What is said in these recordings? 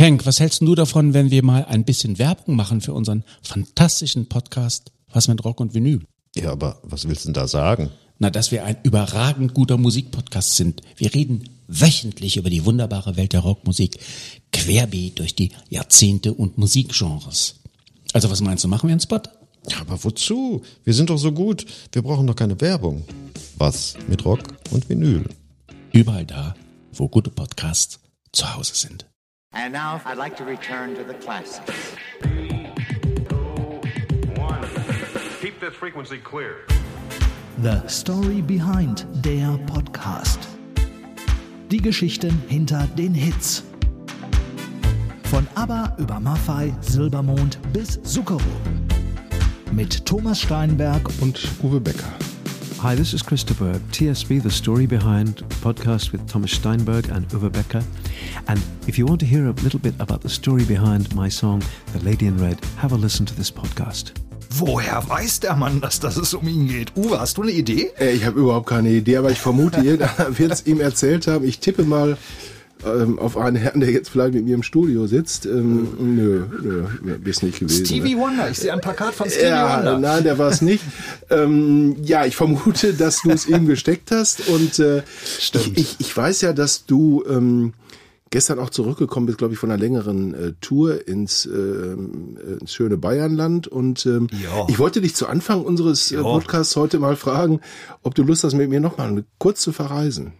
Henk, was hältst du davon, wenn wir mal ein bisschen Werbung machen für unseren fantastischen Podcast Was mit Rock und Vinyl? Ja, aber was willst du denn da sagen? Na, dass wir ein überragend guter Musikpodcast sind. Wir reden wöchentlich über die wunderbare Welt der Rockmusik, querbeet durch die Jahrzehnte und Musikgenres. Also was meinst du, machen wir einen Spot? Ja, aber wozu? Wir sind doch so gut. Wir brauchen doch keine Werbung. Was mit Rock und Vinyl? Überall da, wo gute Podcasts zu Hause sind. And now I'd like to return to the classics. Keep this frequency clear. The Story Behind der Podcast. Die Geschichten hinter den Hits. Von ABBA über Maffei, Silbermond bis Zuckerro. Mit Thomas Steinberg und Uwe Becker. Hi, this is Christopher, TSB, the story behind podcast with Thomas Steinberg and Uwe Becker. And if you want to hear a little bit about the story behind my song, The Lady in Red, have a listen to this podcast. Woher weiß der Mann, dass, dass es um ihn geht? Uwe, hast du eine Idee? Äh, ich habe überhaupt keine Idee, aber ich vermute, irgendeiner wird es ihm erzählt haben. Ich tippe mal ähm, auf einen Herrn, der jetzt vielleicht mit mir im Studio sitzt. Ähm, nö, nö, ist nicht gewesen. Stevie ne? Wonder, ich sehe ein Plakat von Stevie ja, Wonder. Nein, der war es nicht. ähm, ja, ich vermute, dass du es ihm gesteckt hast. Und äh, ich, ich, ich weiß ja, dass du ähm, gestern auch zurückgekommen bist, glaube ich, von einer längeren äh, Tour ins, ähm, ins schöne Bayernland. Und ähm, Ja. ich wollte dich zu Anfang unseres äh, Ja. Podcasts heute mal fragen, ob du Lust hast, mit mir nochmal kurz zu verreisen.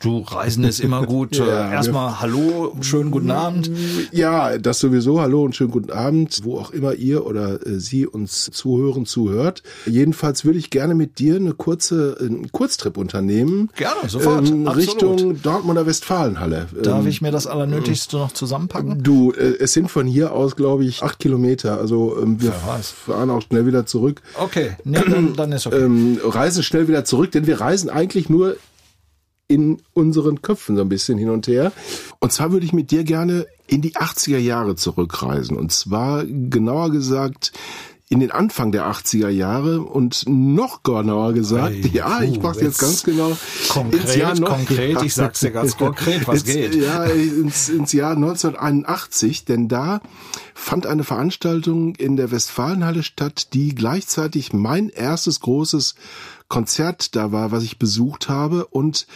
Du, Reisen ist immer gut. Ja, Äh, Erstmal Hallo, schönen guten Abend. Ja, das sowieso. Hallo und schönen guten Abend, wo auch immer ihr oder äh, Sie uns zuhören, zuhört. Jedenfalls würde ich gerne mit dir eine kurze, einen Kurztrip unternehmen. Gerne, sofort, Ähm. Richtung Dortmunder Westfalenhalle. Darf Ähm, ich mir das Allernötigste noch zusammenpacken? Du, äh, es sind von hier aus, glaube ich, acht Kilometer. Also ähm, wir weiß. fahren auch schnell wieder zurück. Okay, nee, dann, dann ist okay. Ähm, reisen schnell wieder zurück, denn wir reisen eigentlich nur in unseren Köpfen so ein bisschen hin und her. Und zwar würde ich mit dir gerne in die 80er Jahre zurückreisen. Und zwar genauer gesagt in den Anfang der 80er Jahre und noch genauer gesagt, Ei, ja, ich mach's jetzt jetzt ganz genau. konkret, ins Jahr noch- konkret, ich sag's dir ganz konkret, was ins, geht. Ja, ins, ins Jahr 1981, denn da fand eine Veranstaltung in der Westfalenhalle statt, die gleichzeitig mein erstes großes Konzert da war, was ich besucht habe und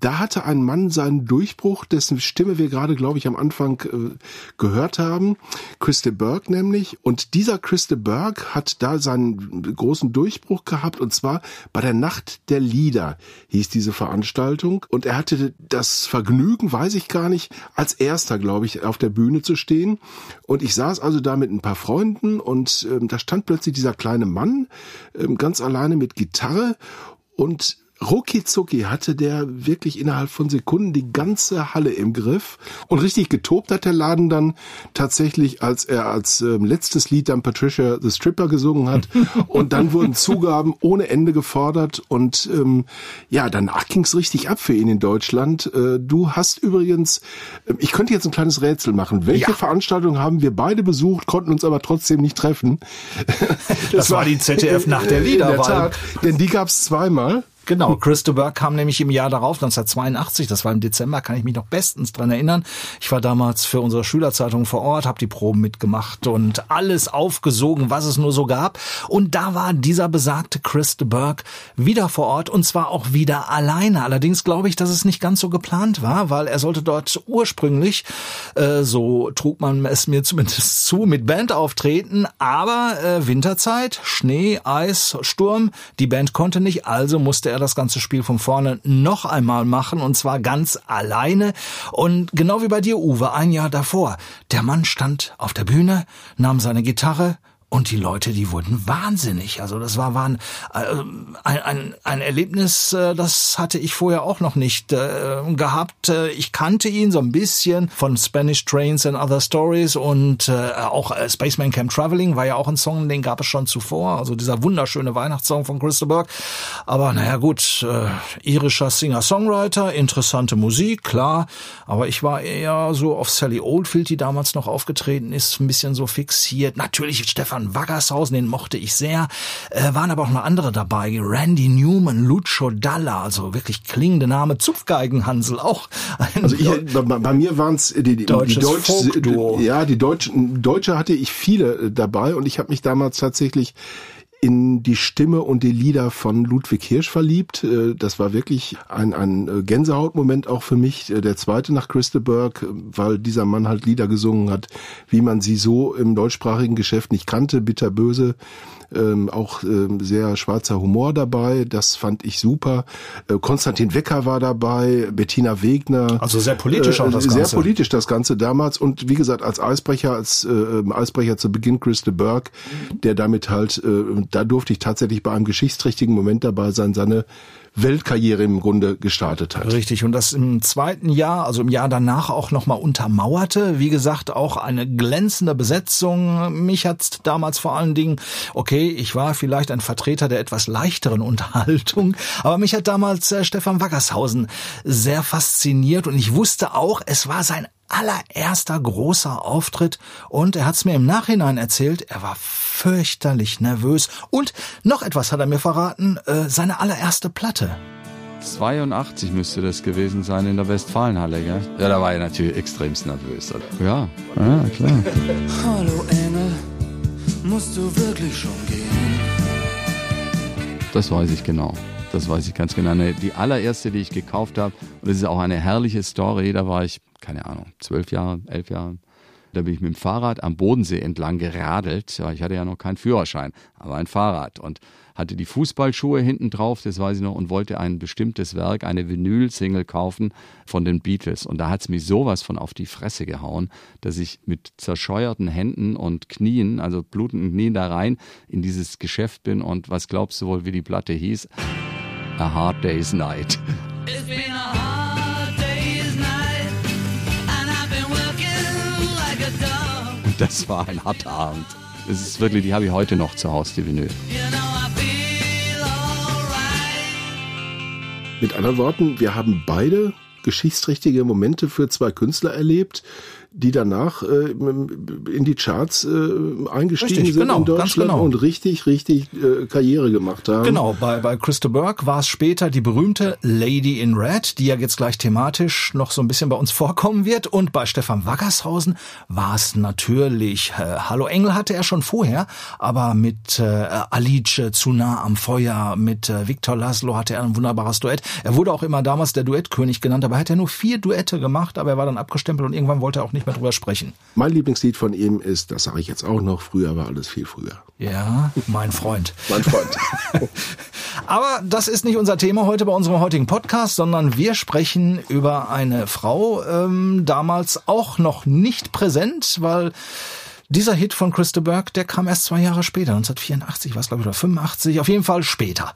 da hatte ein Mann seinen Durchbruch, dessen Stimme wir gerade, glaube ich, am Anfang äh, gehört haben. Christa Burke nämlich. Und dieser Christa Burke hat da seinen großen Durchbruch gehabt. Und zwar bei der Nacht der Lieder hieß diese Veranstaltung. Und er hatte das Vergnügen, weiß ich gar nicht, als erster, glaube ich, auf der Bühne zu stehen. Und ich saß also da mit ein paar Freunden und ähm, da stand plötzlich dieser kleine Mann ähm, ganz alleine mit Gitarre und Rucki zucki hatte der wirklich innerhalb von Sekunden die ganze Halle im Griff und richtig getobt hat der Laden dann tatsächlich, als er als ähm, letztes Lied dann Patricia the Stripper gesungen hat und dann wurden Zugaben ohne Ende gefordert und ähm, ja, danach ging's richtig ab für ihn in Deutschland. Äh, du hast übrigens, ähm, ich könnte jetzt ein kleines Rätsel machen. Welche Ja. Veranstaltung haben wir beide besucht, konnten uns aber trotzdem nicht treffen? Das war die ZDF Nacht der In Lieder, der weil- Tat, denn die gab's zweimal. Genau, Christa Burke kam nämlich im Jahr darauf, 1982, das war im Dezember, kann ich mich noch bestens dran erinnern. Ich war damals für unsere Schülerzeitung vor Ort, habe die Proben mitgemacht und alles aufgesogen, was es nur so gab. Und da war dieser besagte Christa Burke wieder vor Ort und zwar auch wieder alleine. Allerdings glaube ich, dass es nicht ganz so geplant war, weil er sollte dort ursprünglich, äh, so trug man es mir zumindest zu, mit Band auftreten. Aber äh, Winterzeit, Schnee, Eis, Sturm, die Band konnte nicht, also musste er das ganze Spiel von vorne noch einmal machen und zwar ganz alleine. Und genau wie bei dir, Uwe, ein Jahr davor. Der Mann stand auf der Bühne, nahm seine Gitarre, und die Leute, die wurden wahnsinnig. Also das war, waren, äh, ein, ein, ein Erlebnis, äh, das hatte ich vorher auch noch nicht äh, gehabt. Ich kannte ihn so ein bisschen von Spanish Trains and Other Stories und auch Spaceman Camp Traveling war ja auch ein Song, den gab es schon zuvor. Also dieser wunderschöne Weihnachtssong von Christa Burke. Aber naja gut, irischer Singer-Songwriter, interessante Musik, klar. Aber ich war eher so auf Sally Oldfield, die damals noch aufgetreten ist, ein bisschen so fixiert. Natürlich Stefan Stefan Waggershausen, den mochte ich sehr. Äh, waren aber auch noch andere dabei. Randy Newman, Lucio Dalla, also wirklich klingende Name. Zupfgeigenhansel auch. Also ich, bei, bei mir waren es die, die, die Deutsches Deutsch, Folkduo. ja, die Deutschen, Deutsche hatte ich viele äh, dabei und ich habe mich damals tatsächlich in die Stimme und die Lieder von Ludwig Hirsch verliebt. Äh, Das war wirklich ein, ein äh, Gänsehautmoment auch für mich. Äh, Der zweite nach Christeberg, weil dieser Mann halt Lieder gesungen hat, wie man sie so im deutschsprachigen Geschäft nicht kannte. Bitterböse, ähm, auch ähm, sehr schwarzer Humor dabei. Das fand ich super. Äh, Konstantin Wecker war dabei, Bettina Wegner. Also sehr politisch auch das Sehr Ganze. politisch das Ganze damals und wie gesagt als Eisbrecher, als äh, Eisbrecher zu Beginn Christa Burke, der damit halt, äh, da durfte ich tatsächlich bei einem geschichtsträchtigen Moment dabei sein, seine Weltkarriere im Grunde gestartet hat. Richtig, und das im zweiten Jahr, also im Jahr danach auch nochmal untermauerte. Wie gesagt, auch eine glänzende Besetzung. Mich hat damals vor allen Dingen, okay, ich war vielleicht ein Vertreter der etwas leichteren Unterhaltung, aber mich hat damals äh, Stefan Waggershausen sehr fasziniert und ich wusste auch, es war sein allererster großer Auftritt und er hat es mir im Nachhinein erzählt, er war fürchterlich nervös und noch etwas hat er mir verraten, äh, seine allererste Platte. 82 müsste das gewesen sein in der Westfalenhalle, gell? Ja, da war ich natürlich extremst nervös. Ja, ja, klar. Hallo Engel, musst du wirklich schon gehen? Das weiß ich genau. Das weiß ich ganz genau. Die allererste, die ich gekauft habe, und das ist auch eine herrliche Story, da war ich, keine Ahnung, zwölf Jahre, elf Jahre. Da bin ich mit dem Fahrrad am Bodensee entlang geradelt. Ich hatte ja noch keinen Führerschein, aber ein Fahrrad. Und hatte die Fußballschuhe hinten drauf, das weiß ich noch, und wollte ein bestimmtes Werk, eine Vinyl-Single kaufen von den Beatles. Und da hat's mich sowas von auf die Fresse gehauen, dass ich mit zerscheuerten Händen und Knien, also blutenden Knien da rein in dieses Geschäft bin. Und was glaubst du wohl, wie die Platte hieß? A Hard Day's Night. Das war ein harter Abend. Das ist wirklich, die habe ich heute noch zu Hause, die Vinyl. Mit anderen Worten, wir haben beide geschichtsträchtige Momente für zwei Künstler erlebt, die danach äh, in die Charts äh, eingestiegen Richtig, sind genau, in Deutschland genau. und richtig, richtig äh, Karriere gemacht haben. Genau, bei, bei Christa Burke war es später die berühmte Lady in Red, die ja jetzt gleich thematisch noch so ein bisschen bei uns vorkommen wird. Und bei Stefan Waggershausen war es natürlich, äh, Hallo Engel hatte er schon vorher, aber mit äh, Alice zu nah am Feuer, mit äh, Viktor Laszlo hatte er ein wunderbares Duett. Er wurde auch immer damals der Duettkönig genannt, aber er hat ja nur vier Duette gemacht, aber er war dann abgestempelt und irgendwann wollte er auch nicht mehr drüber sprechen. Mein Lieblingslied von ihm ist, das sage ich jetzt auch noch, früher war alles viel früher. Ja, mein Freund. Mein Freund. Aber das ist nicht unser Thema heute bei unserem heutigen Podcast, sondern wir sprechen über eine Frau, ähm, damals auch noch nicht präsent, weil dieser Hit von Christa Burke, der kam erst zwei Jahre später, 1984 war es glaube ich oder 85, auf jeden Fall später.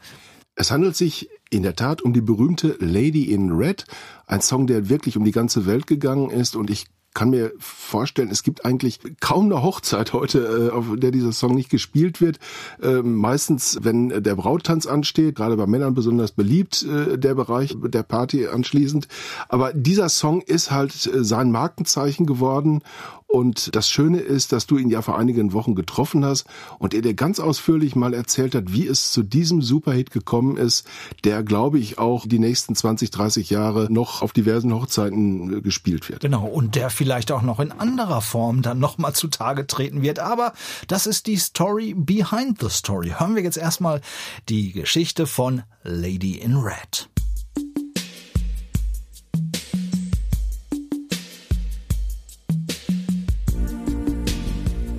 Es handelt sich in der Tat um die berühmte Lady in Red, ein Song, der wirklich um die ganze Welt gegangen ist und ich kann mir vorstellen, es gibt eigentlich kaum eine Hochzeit heute, äh, auf der dieser Song nicht gespielt wird. Ähm, meistens, wenn der Brauttanz ansteht, gerade bei Männern besonders beliebt, äh, der Bereich der Party anschließend. Aber dieser Song ist halt äh, sein Markenzeichen geworden und das Schöne ist, dass du ihn ja vor einigen Wochen getroffen hast und er dir ganz ausführlich mal erzählt hat, wie es zu diesem Superhit gekommen ist, der, glaube ich, auch die nächsten 20, 30 Jahre noch auf diversen Hochzeiten äh, gespielt wird. Genau, und der vielleicht auch noch in anderer Form dann nochmal zutage treten wird. Aber das ist die Story behind the story. Hören wir jetzt erstmal die Geschichte von Lady in Red.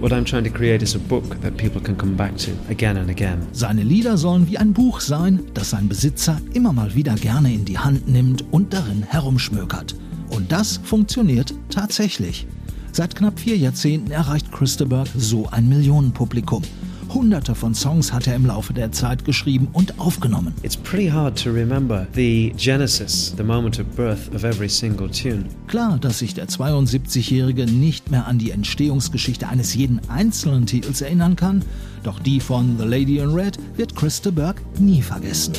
What I'm trying to create is a book that people can come back to again and again. Seine Lieder sollen wie ein Buch sein, das sein Besitzer immer mal wieder gerne in die Hand nimmt und darin herumschmökert. Und das funktioniert tatsächlich. Seit knapp vier Jahrzehnten erreicht Christaberg so ein Millionenpublikum. Hunderte von Songs hat er im Laufe der Zeit geschrieben und aufgenommen. It's pretty hard to remember the genesis, the moment of birth of every single tune. Klar, dass sich der 72-Jährige nicht mehr an die Entstehungsgeschichte eines jeden einzelnen Titels erinnern kann, doch die von The Lady in Red wird Christaberg nie vergessen.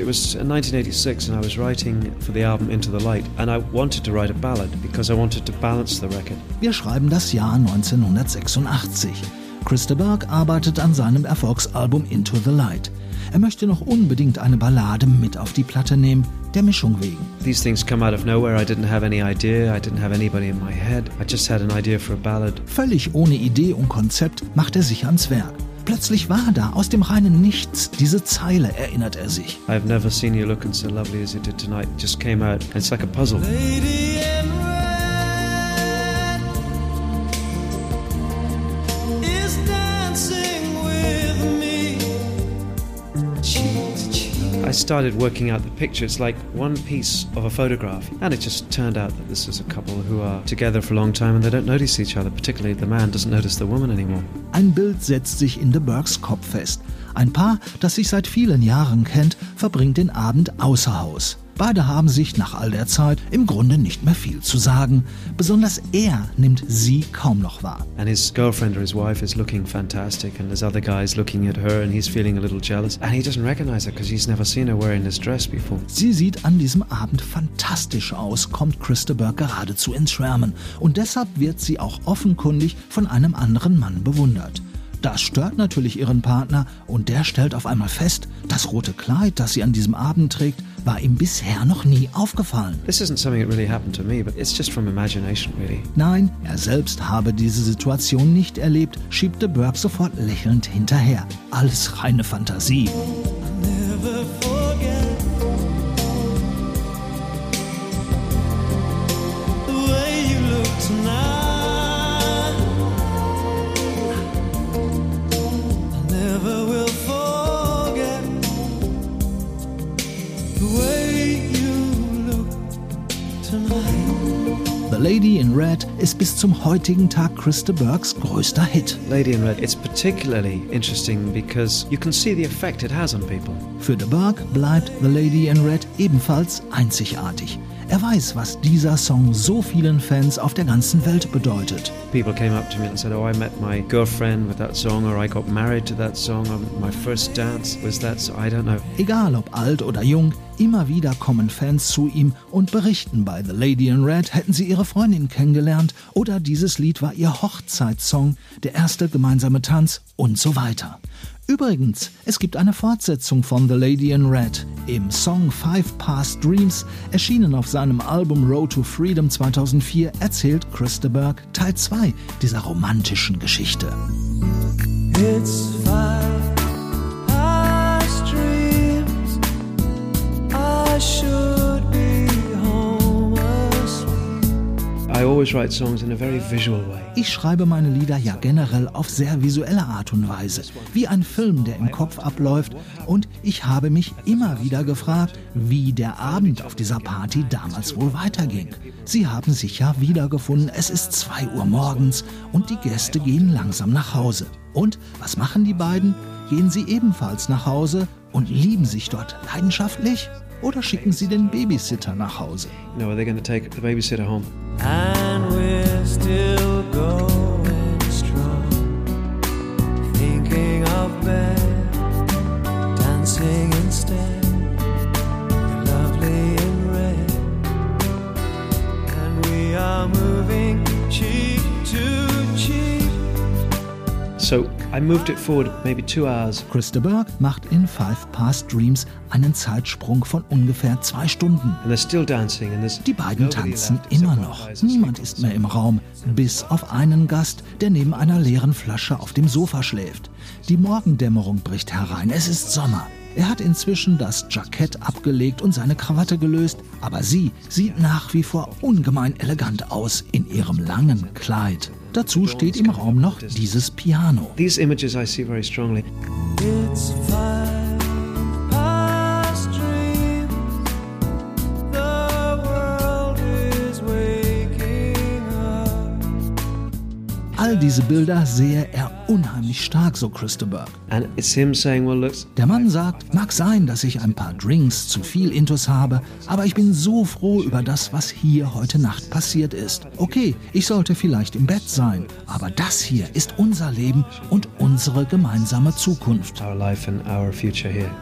It was in 1986, and I was writing for the album Into the Light, and I wanted to write a ballad because I wanted to balance the record. Wir schreiben das Jahr 1986. Christa Berg arbeitet an seinem Erfolgsalbum Into the Light. Er möchte noch unbedingt eine Ballade mit auf die Platte nehmen, der Mischung wegen. These things come out of nowhere. I didn't have any idea. I didn't have anybody in my head. I just had an idea for a ballad. Völlig ohne Idee und Konzept macht er sich ans Werk. Plötzlich war da aus dem reinen Nichts diese Zeile, erinnert er sich. I've never seen you looking so lovely as you did tonight. It just came out. and It's like a puzzle. Lady I started working out the picture. It's like one piece of a photograph. And it just turned out that this is a couple who are together for a long time and they don't notice each other. Particularly the man doesn't notice the woman anymore. Ein Bild setzt sich in de Burks Kopf fest. Ein Paar, das sich seit vielen Jahren kennt, verbringt den Abend außer Haus. Beide haben sich nach all der Zeit im Grunde nicht mehr viel zu sagen. Besonders er nimmt sie kaum noch wahr. And his girlfriend or his wife is looking fantastic, and there's other guys looking at her, and he's feeling a little jealous. And he doesn't recognize her because he's never seen her wearing this dress before. Sie sieht an diesem Abend fantastisch aus, kommt Christa Burke geradezu ins Schwärmen. Und deshalb wird sie auch offenkundig von einem anderen Mann bewundert. Das stört natürlich ihren Partner und der stellt auf einmal fest, das rote Kleid, das sie an diesem Abend trägt, war ihm bisher noch nie aufgefallen. Really me, really. Nein, er selbst habe diese Situation nicht erlebt, schiebt de Burke sofort lächelnd hinterher. Alles reine Fantasie. In Red ist bis zum heutigen Tag Christa Burkes größter Hit. Lady in Red, it's particularly interesting because you can see the effect it has on people. Für de Burke bleibt The Lady in Red ebenfalls einzigartig. Er weiß, was dieser Song so vielen Fans auf der ganzen Welt bedeutet. People came up to me and said, Oh, I met my girlfriend with that song, or I got married to that song, or my first dance was that song. I don't know. Egal ob alt oder jung, immer wieder kommen Fans zu ihm und berichten, bei The Lady in Red hätten sie ihre Freundin kennengelernt oder dieses Lied war ihr Hochzeitssong, der erste gemeinsame Tanz und so weiter. Übrigens, es gibt eine Fortsetzung von The Lady in Red. Im Song Five Past Dreams, erschienen auf seinem Album Road to Freedom 2004, erzählt Christa Burke Teil 2 dieser romantischen Geschichte. It's five Ich schreibe meine Lieder ja generell auf sehr visuelle Art und Weise, wie ein Film, der im Kopf abläuft. Und ich habe mich immer wieder gefragt, wie der Abend auf dieser Party damals wohl weiterging. Sie haben sich ja wiedergefunden, es ist 2 Uhr morgens und die Gäste gehen langsam nach Hause. Und was machen die beiden? Gehen sie ebenfalls nach Hause und lieben sich dort leidenschaftlich? Oder schicken sie den Babysitter nach Hause? No, are they going to take the babysitter home? And we're still going strong. Thinking of bed, dancing instead. Lovely in red. And we are moving cheek to cheek. So I moved it forward maybe two hours. Christa Burke macht in Five Past Dreams einen Zeitsprung von ungefähr zwei Stunden. And they're still dancing, and there's Die beiden tanzen immer noch. Niemand ist mehr im Raum, bis auf einen Gast, der neben einer leeren Flasche auf dem Sofa schläft. Die Morgendämmerung bricht herein. Es ist Sommer. Er hat inzwischen das Jackett abgelegt und seine Krawatte gelöst, aber sie sieht nach wie vor ungemein elegant aus in ihrem langen Kleid. Dazu steht im Raum noch dieses Piano. These images I see very strongly. It's five All diese Bilder sehe er unheimlich stark, so look, Der Mann sagt, mag sein, dass ich ein paar Drinks zu viel Intus habe, aber ich bin so froh über das, was hier heute Nacht passiert ist. Okay, ich sollte vielleicht im Bett sein, aber das hier ist unser Leben und unsere gemeinsame Zukunft.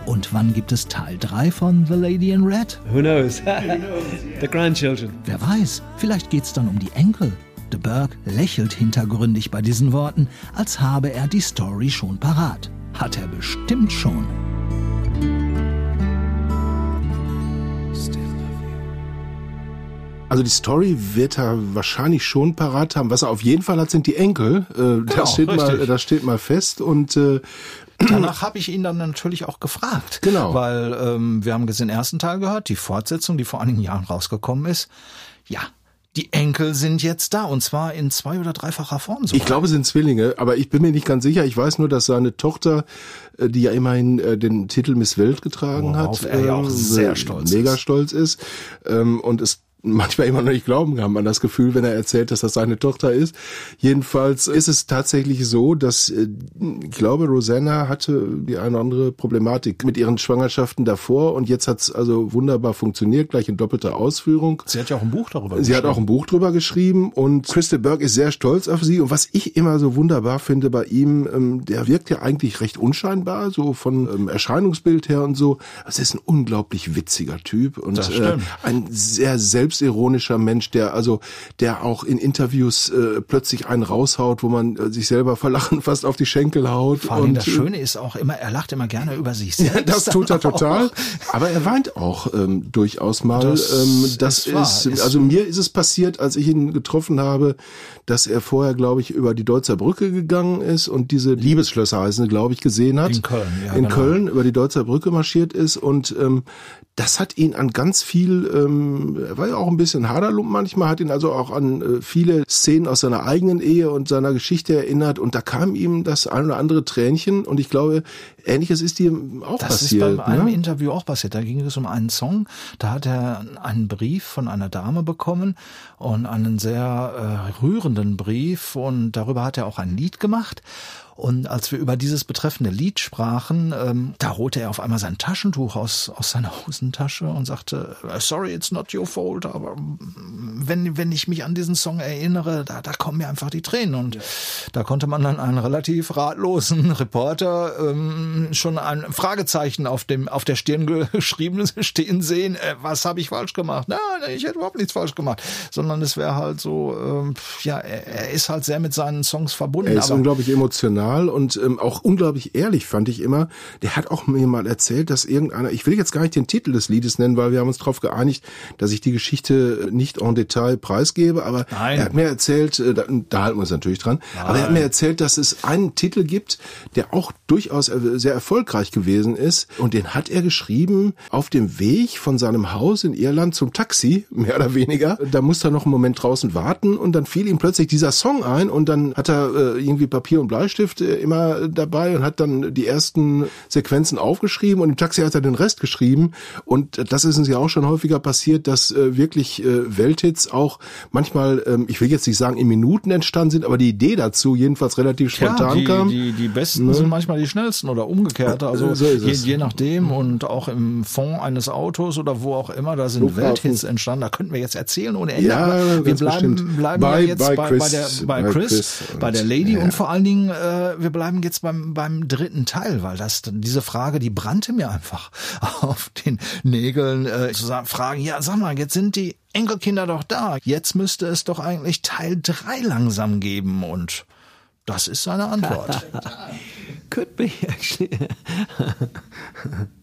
Und wann gibt es Teil 3 von The Lady in Red? Who knows? the grandchildren. Wer weiß, vielleicht geht's dann um die Enkel. De Burgh lächelt hintergründig bei diesen Worten, als habe er die Story schon parat. Hat er bestimmt schon. Also die Story wird er wahrscheinlich schon parat haben. Was er auf jeden Fall hat, sind die Enkel. Äh, das, steht mal, das steht mal fest. Und äh, Danach habe ich ihn dann natürlich auch gefragt. Genau. Weil ähm, wir haben den ersten Teil gehört, die Fortsetzung, die vor einigen Jahren rausgekommen ist. Ja, die Enkel sind jetzt da und zwar in zwei- oder dreifacher Form. Sogar. ich glaube, es sind Zwillinge, aber ich bin mir nicht ganz sicher. Ich weiß nur, dass seine Tochter, äh, die ja immerhin äh, den Titel Miss Welt getragen Worauf hat, er ja auch ähm, sehr äh, stolz mega ist. stolz ist ähm, und es manchmal immer noch nicht glauben kann man das Gefühl, wenn er erzählt, dass das seine Tochter ist. Jedenfalls ist es tatsächlich so, dass äh, ich glaube, Rosanna hatte die eine oder andere Problematik mit ihren Schwangerschaften davor und jetzt hat's also wunderbar funktioniert, gleich in doppelter Ausführung. Sie hat ja auch ein Buch darüber Sie hat auch ein Buch drüber geschrieben und Christa Burke ist sehr stolz auf sie. Und was ich immer so wunderbar finde bei ihm, ähm, der wirkt ja eigentlich recht unscheinbar, so von ähm, Erscheinungsbild her und so. Es ist ein unglaublich witziger Typ und äh, ein sehr selbstironischer Mensch, der also, der auch in Interviews äh, plötzlich einen raushaut, wo man äh, sich selber vor Lachen fast auf die Schenkel haut. Vor allem und, das Schöne ist auch immer, er lacht immer gerne über sich selbst. ja, das tut er auch. total. Aber er weint auch ähm, durchaus mal. Das ähm, das ist, Ist- also mir ist es passiert, als ich ihn getroffen habe, dass er vorher, glaube ich, über die Deutzer Brücke gegangen ist und diese Liebesschlösser heißen, glaube ich, gesehen hat. In Köln, ja, In genau. Köln über die Deutzer Brücke marschiert ist und ähm, das hat ihn an ganz viel, ähm, er war ja auch ein bisschen Haderlump manchmal, hat ihn also auch an äh, viele Szenen aus seiner eigenen Ehe und seiner Geschichte erinnert und da kam ihm das ein oder andere Tränchen und ich glaube, ähnliches ist ihm auch Das passiert. ist bei einem ne? Interview auch passiert. Da ging es um einen Song. Da hat er einen Brief von einer Dame bekommen und einen sehr äh, rührenden Brief und darüber hat er auch ein Lied gemacht. Und als wir über dieses betreffende Lied sprachen, ähm, da holte er auf einmal sein Taschentuch aus, aus seiner Hosentasche und sagte, "Uh, sorry, it's not your fault, aber mm, wenn, wenn ich mich an diesen Song erinnere, da, da kommen mir einfach die Tränen. Und da konnte man dann einen relativ ratlosen Reporter ähm, schon ein Fragezeichen auf dem auf der Stirn geschrieben stehen sehen. Äh, was habe ich falsch gemacht? Nein, ich hätte überhaupt nichts falsch gemacht. Sondern es wäre halt so, ähm, ja, er, er ist halt sehr mit seinen Songs verbunden. Er ist unglaublich emotional und ähm, auch unglaublich ehrlich, fand ich immer. Der hat auch mir mal erzählt, dass irgendeiner, ich will jetzt gar nicht den Titel des Liedes nennen, weil wir haben uns darauf geeinigt, dass ich die Geschichte nicht en Detail preisgebe, aber Nein. er hat mir erzählt, äh, da, da halten wir uns natürlich dran, aber er hat mir erzählt, dass es einen Titel gibt, der auch durchaus sehr erfolgreich gewesen ist und den hat er geschrieben auf dem Weg von seinem Haus in Irland zum Taxi, mehr oder weniger. Da musste er noch einen Moment draußen warten und dann fiel ihm plötzlich dieser Song ein und dann hat er äh, irgendwie Papier und Bleistift äh, immer dabei und hat dann die ersten Sequenzen aufgeschrieben und im Taxi hat er den Rest geschrieben und das ist uns ja auch schon häufiger passiert, dass äh, wirklich äh, Welthits auch manchmal, ähm, ich will jetzt nicht sagen in Minuten entstanden sind, aber die Idee dazu jedenfalls relativ spontan ja, die, kam. Die, die besten sind manchmal die schnellsten oder umgekehrt. Also So je, je nachdem und auch im Fond eines Autos oder wo auch immer, da sind Flughafen. Welthits entstanden. Da könnten wir jetzt erzählen ohne Ende. Ja, wir bleiben, bestimmt. bleiben Bei- ja jetzt bei bei, Chris, bei, der, bei, bei Chris, Chris bei und- der Lady ja. und vor allen Dingen, äh, wir bleiben jetzt beim, beim dritten Teil, weil das diese Frage, die brannte mir einfach auf den Nägeln, äh, zu sagen, fragen, ja, sag mal, jetzt sind die Enkelkinder doch da. Jetzt müsste es doch eigentlich Teil drei langsam geben und das ist seine Antwort. Could be, actually.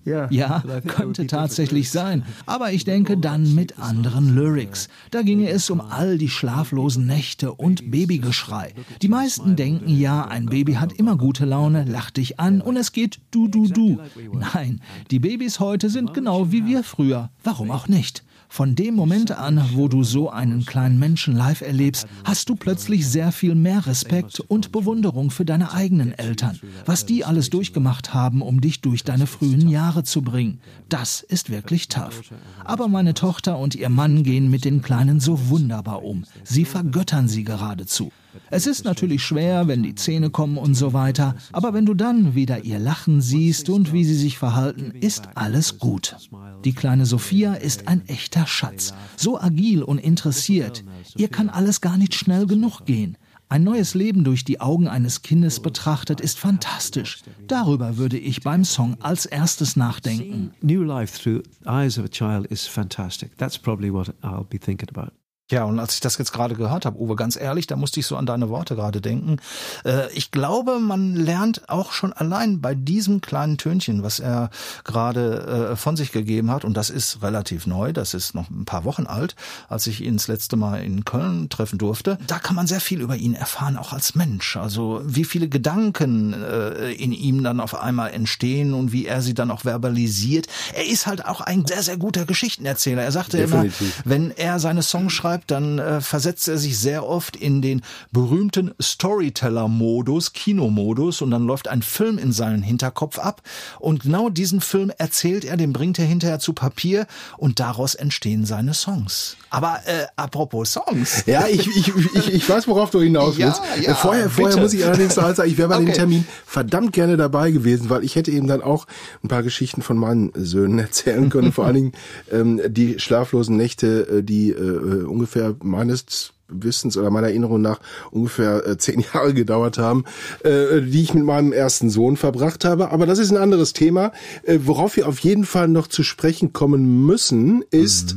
yeah. Ja, könnte tatsächlich sein. Aber ich denke dann mit anderen Lyrics. Da ginge es um all die schlaflosen Nächte und Babygeschrei. Die meisten denken ja, ein Baby hat immer gute Laune, lacht dich an und es geht du, du, du. Nein, die Babys heute sind genau wie wir früher. Warum auch nicht? Von dem Moment an, wo du so einen kleinen Menschen live erlebst, hast du plötzlich sehr viel mehr Respekt und Bewunderung für deine eigenen Eltern. Was die alles durchgemacht haben, um dich durch deine frühen Jahre zu bringen. Das ist wirklich tough. Aber meine Tochter und ihr Mann gehen mit den Kleinen so wunderbar um. Sie vergöttern sie geradezu. Es ist natürlich schwer, wenn die Zähne kommen und so weiter, aber wenn du dann wieder ihr Lachen siehst und wie sie sich verhalten, ist alles gut. Die kleine Sophia ist ein echter Schatz, so agil und interessiert. Ihr kann alles gar nicht schnell genug gehen. Ein neues Leben durch die Augen eines Kindes betrachtet ist fantastisch. Darüber würde ich beim Song als erstes nachdenken. New life through eyes of a child is fantastic. That's probably what I'll be thinking about. Ja, und als ich das jetzt gerade gehört habe, Uwe, ganz ehrlich, da musste ich so an deine Worte gerade denken. Äh, ich glaube, man lernt auch schon allein bei diesem kleinen Tönchen, was er gerade äh, von sich gegeben hat, und das ist relativ neu, das ist noch ein paar Wochen alt, als ich ihn das letzte Mal in Köln treffen durfte. Da kann man sehr viel über ihn erfahren, auch als Mensch. Also wie viele Gedanken äh, in ihm dann auf einmal entstehen und wie er sie dann auch verbalisiert. Er ist halt auch ein sehr, sehr guter Geschichtenerzähler. Er sagte Definitiv. immer, wenn er seine Songs schreibt, dann äh, versetzt er sich sehr oft in den berühmten Storyteller-Modus, Kinomodus und dann läuft ein Film in seinen Hinterkopf ab und genau diesen Film erzählt er, den bringt er hinterher zu Papier und daraus entstehen seine Songs. Aber äh, apropos Songs. Ja, ich, ich, ich, ich weiß, worauf du hinaus Ja, willst. ja, Äh, vorher, vorher bitte. muss ich allerdings noch sagen, ich wäre bei dem Okay. Termin verdammt gerne dabei gewesen, weil ich hätte eben dann auch ein paar Geschichten von meinen Söhnen erzählen können. Vor allen Dingen ähm, die schlaflosen Nächte, äh, die äh, ungefähr meines Wissens oder meiner Erinnerung nach ungefähr äh, zehn Jahre gedauert haben, äh, die ich mit meinem ersten Sohn verbracht habe. Aber das ist ein anderes Thema. Äh, worauf wir auf jeden Fall noch zu sprechen kommen müssen, ist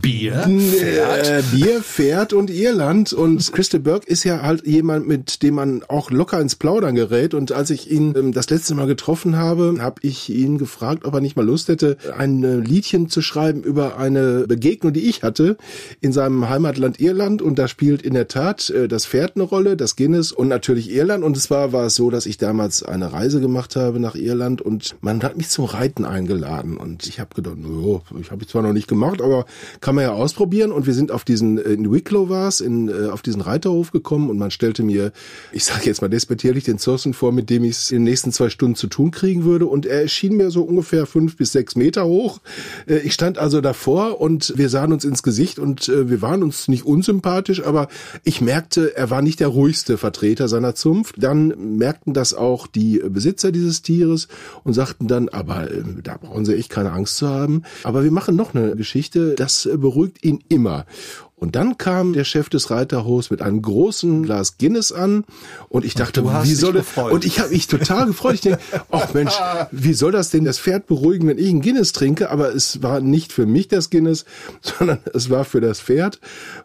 Bier, äh, Bier, Pferd und Irland. Und Christa Burke ist ja halt jemand, mit dem man auch locker ins Plaudern gerät. Und als ich ihn ähm, das letzte Mal getroffen habe, habe ich ihn gefragt, ob er nicht mal Lust hätte, ein äh, Liedchen zu schreiben über eine Begegnung, die ich hatte in seinem Heimatland Irland. Und spielt in der Tat äh, das Pferd eine Rolle, das Guinness und natürlich Irland. Und zwar war es so, dass ich damals eine Reise gemacht habe nach Irland und man hat mich zum Reiten eingeladen. Und ich habe gedacht, no, ich habe es zwar noch nicht gemacht, aber kann man ja ausprobieren. Und wir sind auf diesen, äh, in Wicklow war es, in, äh, auf diesen Reiterhof gekommen und man stellte mir, ich sage jetzt mal despektierlich, den Zossen vor, mit dem ich es in den nächsten zwei Stunden zu tun kriegen würde. Und er erschien mir so ungefähr fünf bis sechs Meter hoch. Äh, Ich stand also davor und wir sahen uns ins Gesicht und wir waren uns nicht unsympathisch, aber ich merkte, er war nicht der ruhigste Vertreter seiner Zunft. Dann merkten das auch die Besitzer dieses Tieres und sagten dann, aber äh, da brauchen sie echt keine Angst zu haben. Aber wir machen noch eine Geschichte, das äh, beruhigt ihn immer. Und dann kam der Chef des Reiterhofs mit einem großen Glas Guinness an und ich dachte, hast wie soll das? Und ich habe mich total gefreut. Ich denke, ach Mensch, wie soll das denn das Pferd beruhigen, wenn ich ein Guinness trinke? Aber es war nicht für mich das Guinness, sondern es war für das Pferd.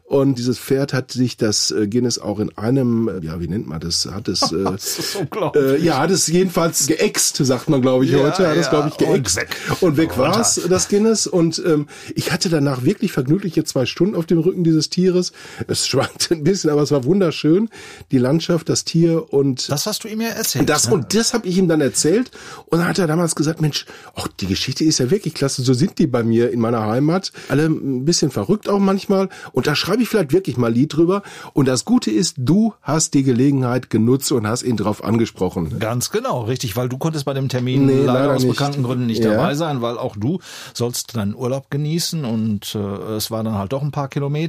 Und dieses Pferd hat sich das äh, Guinness auch in einem, äh, ja, wie nennt man das? Hat es, äh, Das äh, ja, hat es jedenfalls geäxt, sagt man, glaube ich, Ja, heute. Hat es, ja. glaube ich, Und geäxt. weg. Und weg Runter. war's, das Guinness. Und ähm, ich hatte danach wirklich vergnügliche zwei Stunden auf dem Rücken dieses Tieres. Es schwankte ein bisschen, aber es war wunderschön. Die Landschaft, das Tier und Das hast du ihm ja erzählt. das ne? und das habe ich ihm dann erzählt und dann hat er damals gesagt, Mensch, ach, die Geschichte ist ja wirklich klasse, so sind die bei mir in meiner Heimat, alle ein bisschen verrückt auch manchmal und da schreibe ich vielleicht wirklich mal ein Lied drüber und das Gute ist, du hast die Gelegenheit genutzt und hast ihn drauf angesprochen. Ganz genau, richtig, weil du konntest bei dem Termin Nee, leider, leider aus nicht. bekannten Gründen nicht Ja. dabei sein, weil auch du sollst deinen Urlaub genießen und äh, es war dann halt doch ein paar Kilometer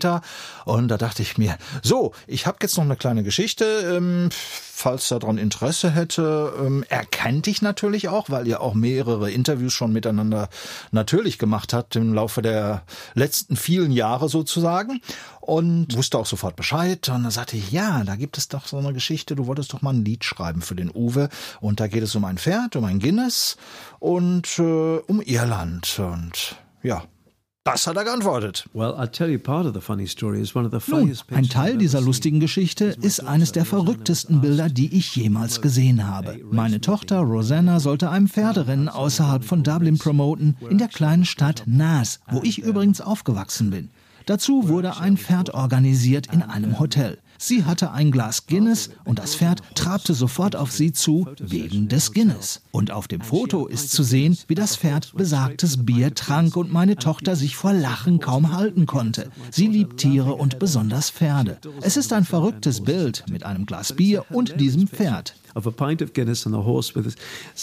und da dachte ich mir, so, ich habe jetzt noch eine kleine Geschichte, ähm, falls daran Interesse hätte. Ähm, er kennt dich natürlich auch, weil ihr auch mehrere Interviews schon miteinander natürlich gemacht habt im Laufe der letzten vielen Jahre sozusagen und wusste auch sofort Bescheid. Und dann sagte ich, ja, da gibt es doch so eine Geschichte, du wolltest doch mal ein Lied schreiben für den Uwe. Und da geht es um ein Pferd, um ein Guinness und äh, um Irland. Und ja, das hat er geantwortet. Well, I'll tell you part of the funny story is one of the Nun, ein Teil dieser lustigen. Geschichte ist eines der verrücktesten Bilder, die ich jemals gesehen habe. Meine Tochter Rosanna sollte ein Pferderennen außerhalb von Dublin promoten, in der kleinen Stadt Naas, wo ich übrigens aufgewachsen bin. Dazu wurde ein Pferd organisiert in einem Hotel. Sie hatte ein Glas Guinness und das Pferd trabte sofort auf sie zu, wegen des Guinness. Und auf dem Foto ist zu sehen, wie das Pferd besagtes Bier trank und meine Tochter sich vor Lachen kaum halten konnte. Sie liebt Tiere und besonders Pferde. Es ist ein verrücktes Bild mit einem Glas Bier und diesem Pferd.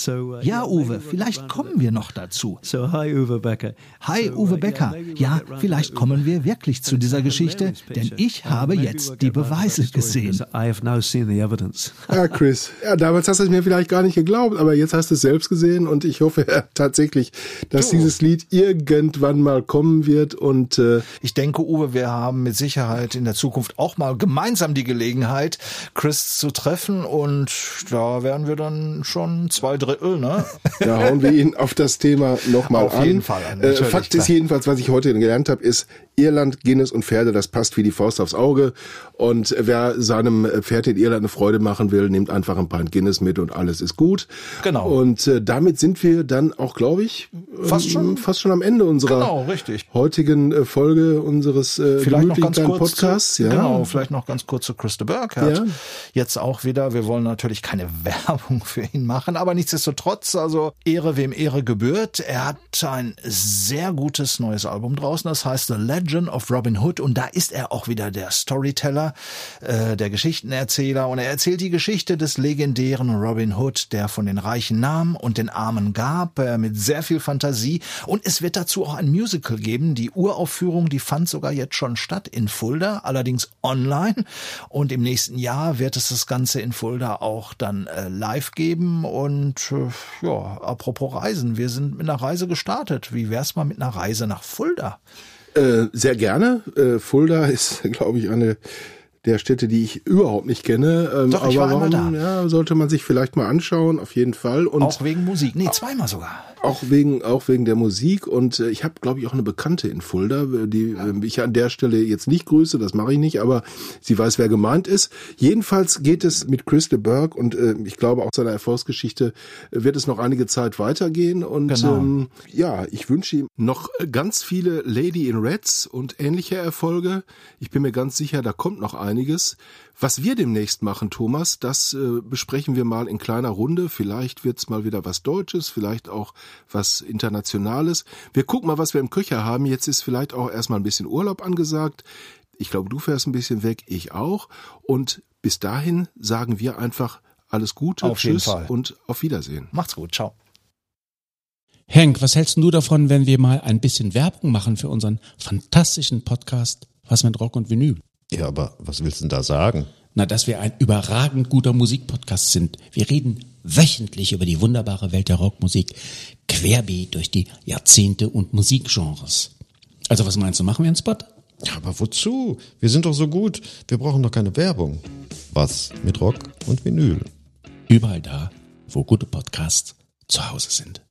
uh, Ja, Uwe, vielleicht kommen wir noch dazu. hi Uwe Becker. Hi, uh, Uwe yeah, Becker. Ja, vielleicht kommen wir wirklich zu dieser Geschichte, denn ich habe jetzt die Beweise gesehen. I have now seen the evidence. Ja, Chris. Ja, damals hast du es mir vielleicht gar nicht geglaubt, aber jetzt hast du es selbst gesehen und ich hoffe ja, tatsächlich, dass dieses Lied irgendwann mal kommen wird und äh, Ich denke, Uwe, wir haben mit Sicherheit in der Zukunft auch mal gemeinsam die Gelegenheit, Chris zu treffen und da werden wir dann schon zwei Drittel, ne? da hauen wir ihn auf das Thema nochmal Auf an. jeden Fall an, Äh, Fakt ist jedenfalls, was ich heute gelernt habe, ist Irland, Guinness und Pferde, das passt wie die Faust aufs Auge. Und wer seinem Pferd in Irland eine Freude machen will, nimmt einfach ein Pint Guinness mit und alles ist gut. Genau. Und äh, damit sind wir dann auch, glaube ich, Fast ähm, schon. fast schon am Ende unserer Genau, richtig. heutigen äh, Folge unseres äh, Vielleicht noch ganz kurz Podcasts. zu, ja. Genau, vielleicht noch ganz kurz zu Chris de Burkhardt. Ja. Jetzt auch wieder, wir wollen natürlich keine Werbung für ihn machen, aber nichtsdestotrotz, also Ehre wem Ehre gebührt. Er hat ein sehr gutes neues Album draußen, das heißt The Legend of Robin Hood und da ist er auch wieder der Storyteller, äh, der Geschichtenerzähler und er erzählt die Geschichte des legendären Robin Hood, der von den Reichen nahm und den Armen gab, äh, mit sehr viel Fantasie und es wird dazu auch ein Musical geben. Die Uraufführung, die fand sogar jetzt schon statt in Fulda, allerdings online. Und im nächsten Jahr wird es das Ganze in Fulda auch dann äh, live geben. Und äh, ja, apropos Reisen, wir sind mit einer Reise gestartet. Wie wär's mal mit einer Reise nach Fulda? Äh, sehr gerne. Äh, Fulda ist, glaube ich, eine der Städte, die ich überhaupt nicht kenne. Ähm, Doch, ich aber war warum, Ja, sollte man sich vielleicht mal anschauen, auf jeden Fall. Und auch wegen Musik. Nee, zweimal sogar. auch wegen auch wegen der Musik und äh, ich habe glaube ich auch eine Bekannte in Fulda, äh, die äh, ich an der Stelle jetzt nicht grüße, das mache ich nicht, aber sie weiß, wer gemeint ist. Jedenfalls geht es mit Chris de Burgh und äh, ich glaube auch seiner Erfolgsgeschichte wird es noch einige Zeit weitergehen und Genau. ähm, ja, ich wünsche ihm noch äh, ganz viele Lady in Reds und ähnliche Erfolge. Ich bin mir ganz sicher, da kommt noch einiges. Was wir demnächst machen, Thomas, das äh, besprechen wir mal in kleiner Runde. Vielleicht wird's mal wieder was Deutsches, vielleicht auch was Internationales. Wir gucken mal, was wir im Köcher haben. Jetzt ist vielleicht auch erstmal ein bisschen Urlaub angesagt. Ich glaube, du fährst ein bisschen weg, ich auch. Und bis dahin sagen wir einfach alles Gute, Auf jeden Tschüss Fall. und auf Wiedersehen. Macht's gut. Ciao. Henk, was hältst du davon, wenn wir mal ein bisschen Werbung machen für unseren fantastischen Podcast Was mit Rock und Vinyl? Ja, aber was willst du denn da sagen? Na, dass wir ein überragend guter Musikpodcast sind. Wir reden wöchentlich über die wunderbare Welt der Rockmusik, querbeet durch die Jahrzehnte und Musikgenres. Also was meinst du, machen wir einen Spot? Ja, aber wozu? Wir sind doch so gut. Wir brauchen doch keine Werbung. Was mit Rock und Vinyl? Überall da, wo gute Podcasts zu Hause sind.